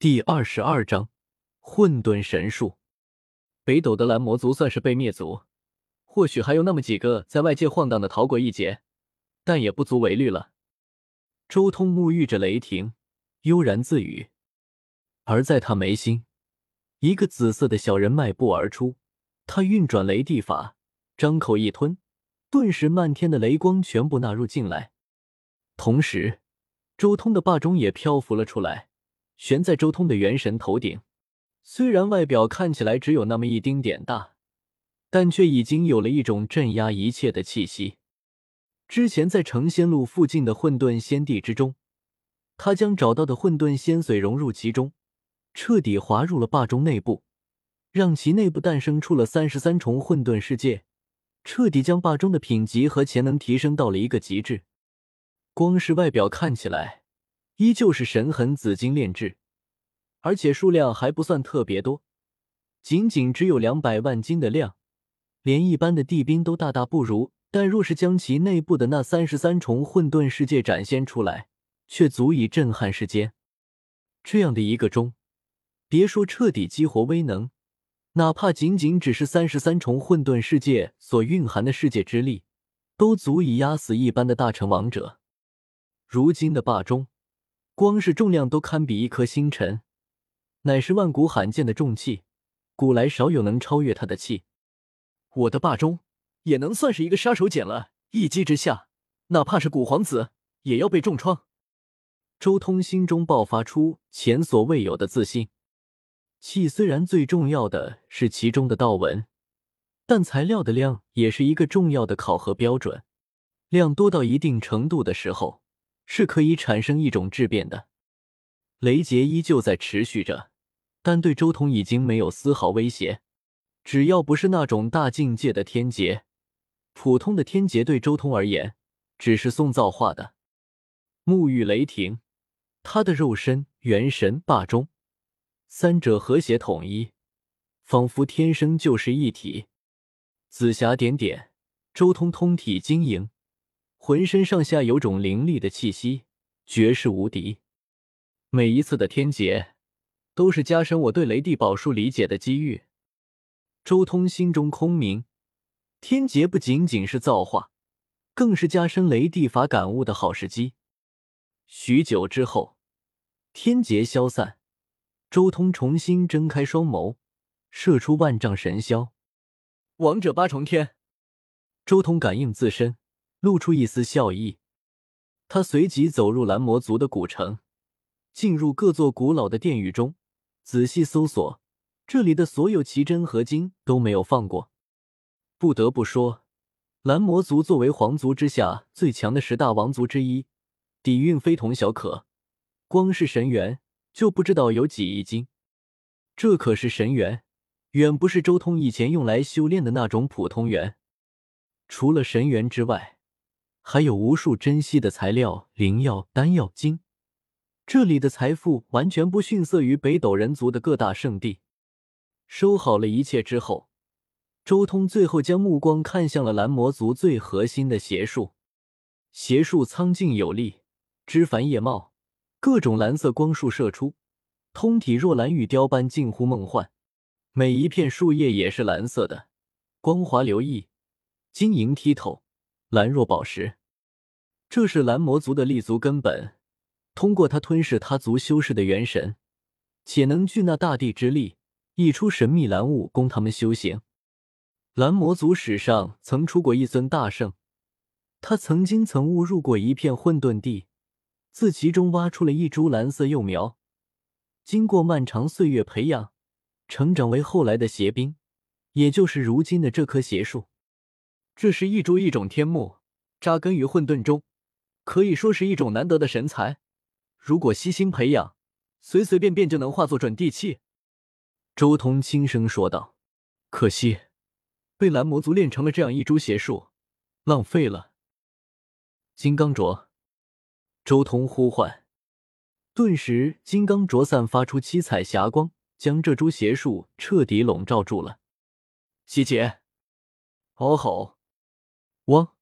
第二十二章混沌神术。北斗的蓝魔族算是被灭族，或许还有那么几个在外界晃荡的逃过一劫，但也不足为虑了。周通沐浴着雷霆，悠然自语。而在他眉心，一个紫色的小人迈步而出，他运转雷地法，张口一吞，顿时漫天的雷光全部纳入进来。同时，周通的霸钟也漂浮了出来。悬在周通的元神头顶，虽然外表看起来只有那么一丁点大，但却已经有了一种镇压一切的气息。之前在成仙路附近的混沌仙地之中，他将找到的混沌仙髓融入其中，彻底滑入了霸中内部，让其内部诞生出了三十三重混沌世界，彻底将霸中的品级和潜能提升到了一个极致。光是外表看起来。依旧是神痕紫金炼制，而且数量还不算特别多，仅仅只有两百万斤的量，连一般的地兵都大大不如。但若是将其内部的那三十三重混沌世界展现出来，却足以震撼世间。这样的一个钟，别说彻底激活威能，哪怕仅仅只是三十三重混沌世界所蕴含的世界之力，都足以压死一般的大成王者。如今的霸钟。光是重量都堪比一颗星辰，乃是万古罕见的重器，古来少有能超越他的器。我的霸钟也能算是一个杀手锏了，一击之下，哪怕是古皇子也要被重创。周通心中爆发出前所未有的自信。器虽然最重要的是其中的道纹，但材料的量也是一个重要的考核标准。量多到一定程度的时候。是可以产生一种质变的，雷劫依旧在持续着，但对周通已经没有丝毫威胁。只要不是那种大境界的天劫，普通的天劫对周通而言只是送造化的。沐浴雷霆，他的肉身、元神、霸中三者和谐统一，仿佛天生就是一体。紫霞点点，周通通体晶莹。浑身上下有种凌厉的气息，绝世无敌。每一次的天劫，都是加深我对雷帝宝术理解的机遇。周通心中空明，天劫不仅仅是造化，更是加深雷帝法感悟的好时机。许久之后，天劫消散，周通重新睁开双眸，射出万丈神霄。王者八重天，周通感应自身。露出一丝笑意，他随即走入蓝魔族的古城，进入各座古老的殿宇中，仔细搜索这里的所有奇珍合金都没有放过。不得不说，蓝魔族作为皇族之下最强的十大王族之一，底蕴非同小可。光是神元就不知道有几亿斤，这可是神元，远不是周通以前用来修炼的那种普通元。除了神元之外，还有无数珍稀的材料、灵药、丹药、金，这里的财富完全不逊色于北斗人族的各大圣地。收好了一切之后，周通最后将目光看向了蓝魔族最核心的邪术。邪术苍劲有力，枝繁叶茂，各种蓝色光束射出，通体若蓝玉雕般近乎梦幻。每一片树叶也是蓝色的，光滑流溢，晶莹剔透，蓝若宝石。这是蓝魔族的立足根本，通过它吞噬他族修士的元神，且能聚纳大地之力，溢出神秘蓝雾供他们修行。蓝魔族史上曾出过一尊大圣，他曾经曾误入过一片混沌地，自其中挖出了一株蓝色幼苗，经过漫长岁月培养，成长为后来的邪兵，也就是如今的这棵邪树。这是一株异种天木，扎根于混沌中。可以说是一种难得的神材，如果悉心培养，随随便便就能化作准地器。周通轻声说道：“可惜，被蓝魔族炼成了这样一株邪术，浪费了。”金刚镯，周通呼唤，顿时金刚镯散发出七彩霞光，将这株邪术彻底笼罩住了。希姐，哦吼，汪。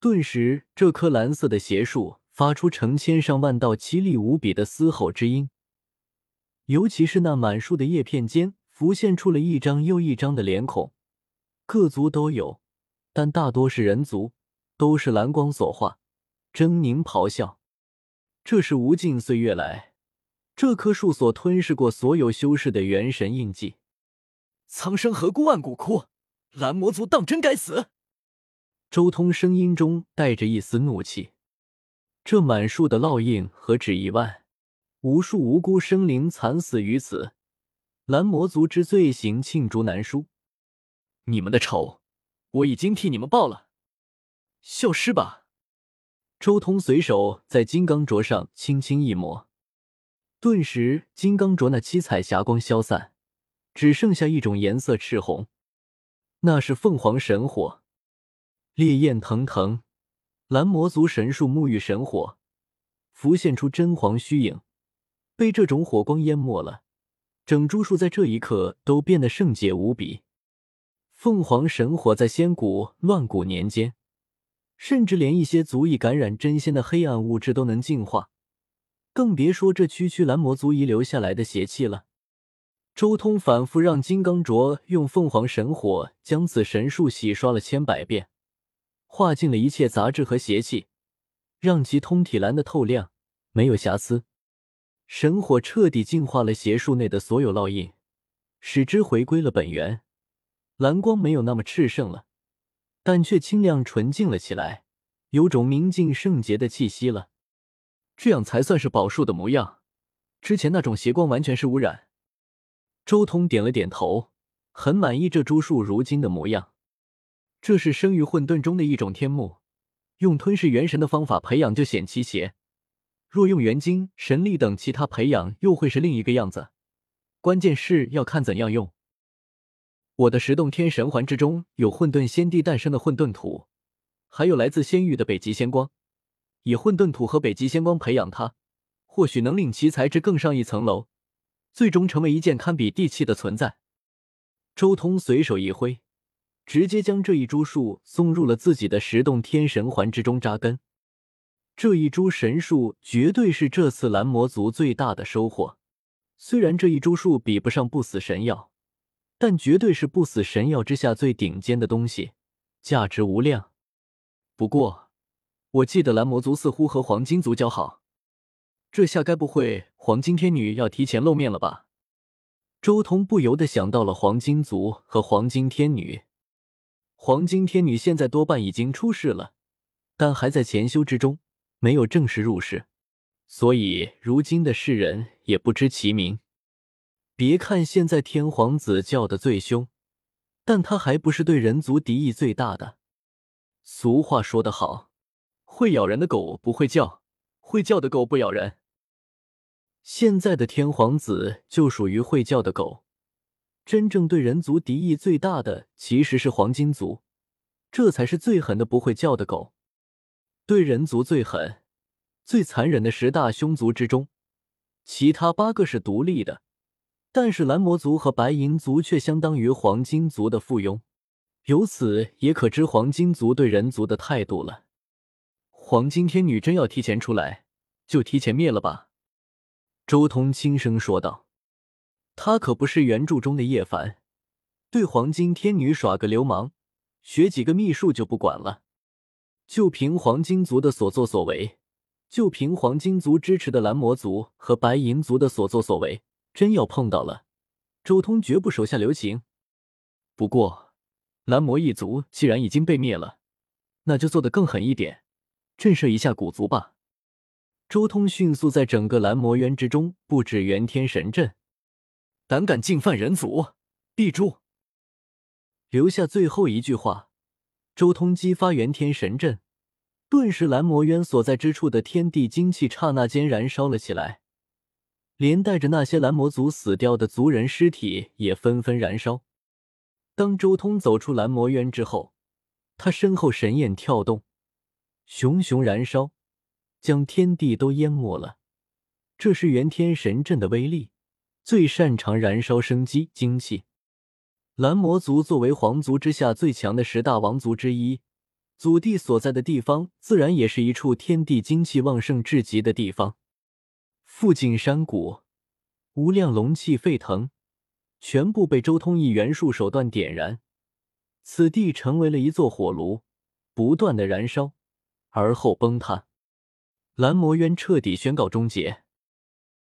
顿时，这棵蓝色的邪树发出成千上万道凄厉无比的嘶吼之音。尤其是那满树的叶片间，浮现出了一张又一张的脸孔，各族都有，但大多是人族，都是蓝光所化，狰狞咆哮。这是无尽岁月来，这棵树所吞噬过所有修士的元神印记。苍生何故万古枯？蓝魔族当真该死！周通声音中带着一丝怒气。这满树的烙印何止一万，无数无辜生灵惨死于此，蓝魔族之罪行罄竹难书。你们的仇，我已经替你们报了。消失吧！周通随手在金刚镯上轻轻一抹，顿时金刚镯那七彩霞光消散，只剩下一种颜色赤红，那是凤凰神火。烈焰腾腾，蓝魔族神树沐浴神火，浮现出真黄虚影，被这种火光淹没了。整株树在这一刻都变得圣洁无比。凤凰神火在仙古乱古年间，甚至连一些足以感染真仙的黑暗物质都能净化，更别说这区区蓝魔族遗留下来的邪气了。周通反复让金刚镯用凤凰神火将此神树洗刷了千百遍。化尽了一切杂质和邪气，让其通体蓝的透亮，没有瑕疵。神火彻底净化了邪术内的所有烙印，使之回归了本源。蓝光没有那么炽盛了，但却清亮纯净了起来，有种明净圣洁的气息了。这样才算是宝树的模样。之前那种邪光完全是污染。周通点了点头，很满意这株树如今的模样。这是生于混沌中的一种天木，用吞噬元神的方法培养就显奇邪；若用元精、神力等其他培养，又会是另一个样子。关键是要看怎样用。我的十洞天神环之中有混沌仙帝诞生的混沌土，还有来自仙域的北极仙光。以混沌土和北极仙光培养它，或许能令其材质更上一层楼，最终成为一件堪比地气的存在。周通随手一挥。直接将这一株树送入了自己的十洞天神环之中扎根。这一株神树绝对是这次蓝魔族最大的收获。虽然这一株树比不上不死神药，但绝对是不死神药之下最顶尖的东西，价值无量。不过，我记得蓝魔族似乎和黄金族交好，这下该不会黄金天女要提前露面了吧？周通不由得想到了黄金族和黄金天女。黄金天女现在多半已经出世了，但还在潜修之中，没有正式入世，所以如今的世人也不知其名。别看现在天皇子叫的最凶，但他还不是对人族敌意最大的。俗话说得好，会咬人的狗不会叫，会叫的狗不咬人。现在的天皇子就属于会叫的狗。真正对人族敌意最大的其实是黄金族，这才是最狠的不会叫的狗。对人族最狠、最残忍的十大凶族之中，其他八个是独立的，但是蓝魔族和白银族却相当于黄金族的附庸，由此也可知黄金族对人族的态度了。黄金天女真要提前出来，就提前灭了吧。”周通轻声说道。他可不是原著中的叶凡，对黄金天女耍个流氓，学几个秘术就不管了。就凭黄金族的所作所为，就凭黄金族支持的蓝魔族和白银族的所作所为，真要碰到了，周通绝不手下留情。不过，蓝魔一族既然已经被灭了，那就做得更狠一点，震慑一下古族吧。周通迅速在整个蓝魔渊之中布置元天神阵。胆敢进犯人族，必诛！留下最后一句话，周通激发元天神阵，顿时蓝魔渊所在之处的天地精气刹那间燃烧了起来，连带着那些蓝魔族死掉的族人尸体也纷纷燃烧。当周通走出蓝魔渊之后，他身后神焰跳动，熊熊燃烧，将天地都淹没了。这是元天神阵的威力。最擅长燃烧生机精气，蓝魔族作为皇族之下最强的十大王族之一，祖地所在的地方，自然也是一处天地精气旺盛至极的地方。附近山谷，无量龙气沸腾，全部被周通一元术手段点燃，此地成为了一座火炉，不断的燃烧，而后崩塌。蓝魔渊彻底宣告终结。